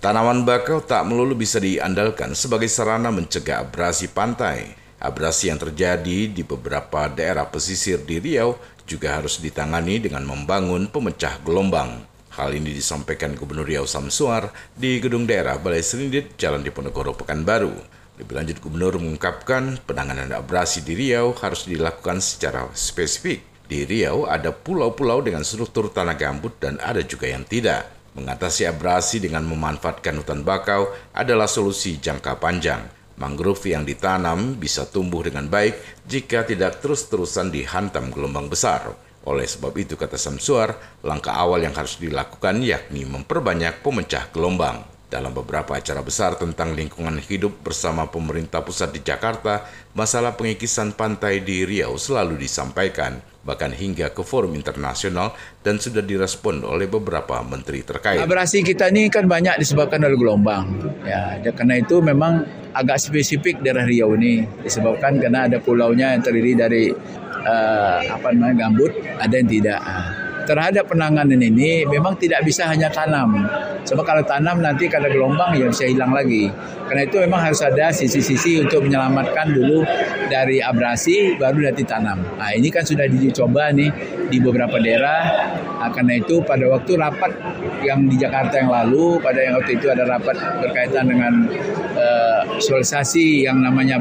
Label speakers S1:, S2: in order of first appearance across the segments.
S1: Tanaman bakau tak melulu bisa diandalkan sebagai sarana mencegah abrasi pantai. Abrasi yang terjadi di beberapa daerah pesisir di Riau juga harus ditangani dengan membangun pemecah gelombang. Hal ini disampaikan Gubernur Riau Samsuar di gedung daerah Balai Serindit, Jalan Diponegoro, Pekanbaru. Lebih lanjut, Gubernur mengungkapkan penanganan abrasi di Riau harus dilakukan secara spesifik. Di Riau ada pulau-pulau dengan struktur tanah gambut dan ada juga yang tidak. Mengatasi abrasi dengan memanfaatkan hutan bakau adalah solusi jangka panjang. Mangrove yang ditanam bisa tumbuh dengan baik jika tidak terus-terusan dihantam gelombang besar. Oleh sebab itu, kata Samsuar, langkah awal yang harus dilakukan yakni memperbanyak pemecah gelombang. Dalam beberapa acara besar tentang lingkungan hidup bersama pemerintah pusat di Jakarta, masalah pengikisan pantai di Riau selalu disampaikan, bahkan hingga ke forum internasional dan sudah direspon oleh beberapa menteri terkait.
S2: Abrasi kita ini kan banyak disebabkan oleh gelombang. Ya, karena itu memang agak spesifik daerah Riau ini disebabkan karena ada pulaunya yang terdiri dari uh, apa namanya gambut, ada yang tidak terhadap penanganan ini memang tidak bisa hanya tanam. Sebab kalau tanam nanti kalau gelombang ya bisa hilang lagi. Karena itu memang harus ada sisi-sisi untuk menyelamatkan dulu dari abrasi baru nanti tanam. Nah ini kan sudah dicoba nih di beberapa daerah. Nah, karena itu pada waktu rapat yang di Jakarta yang lalu, pada yang waktu itu ada rapat berkaitan dengan uh, sosialisasi yang namanya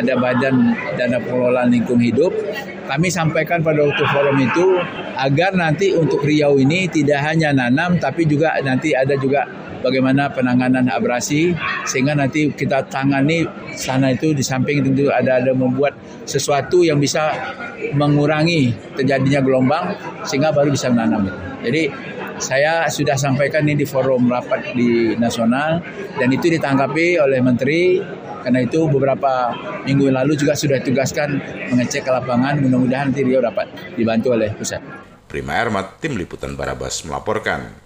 S2: ada badan dana pengelolaan lingkungan hidup. Kami sampaikan pada waktu forum itu agar nanti untuk Riau ini tidak hanya nanam tapi juga nanti ada juga bagaimana penanganan abrasi sehingga nanti kita tangani sana itu di samping tentu ada ada membuat sesuatu yang bisa mengurangi terjadinya gelombang sehingga baru bisa menanam. Jadi saya sudah sampaikan ini di forum rapat di nasional dan itu ditanggapi oleh menteri karena itu beberapa minggu lalu juga sudah ditugaskan mengecek ke lapangan. Mudah-mudahan nanti Rio dapat dibantu oleh pusat.
S1: Prima Ermat, Tim Liputan Barabas melaporkan.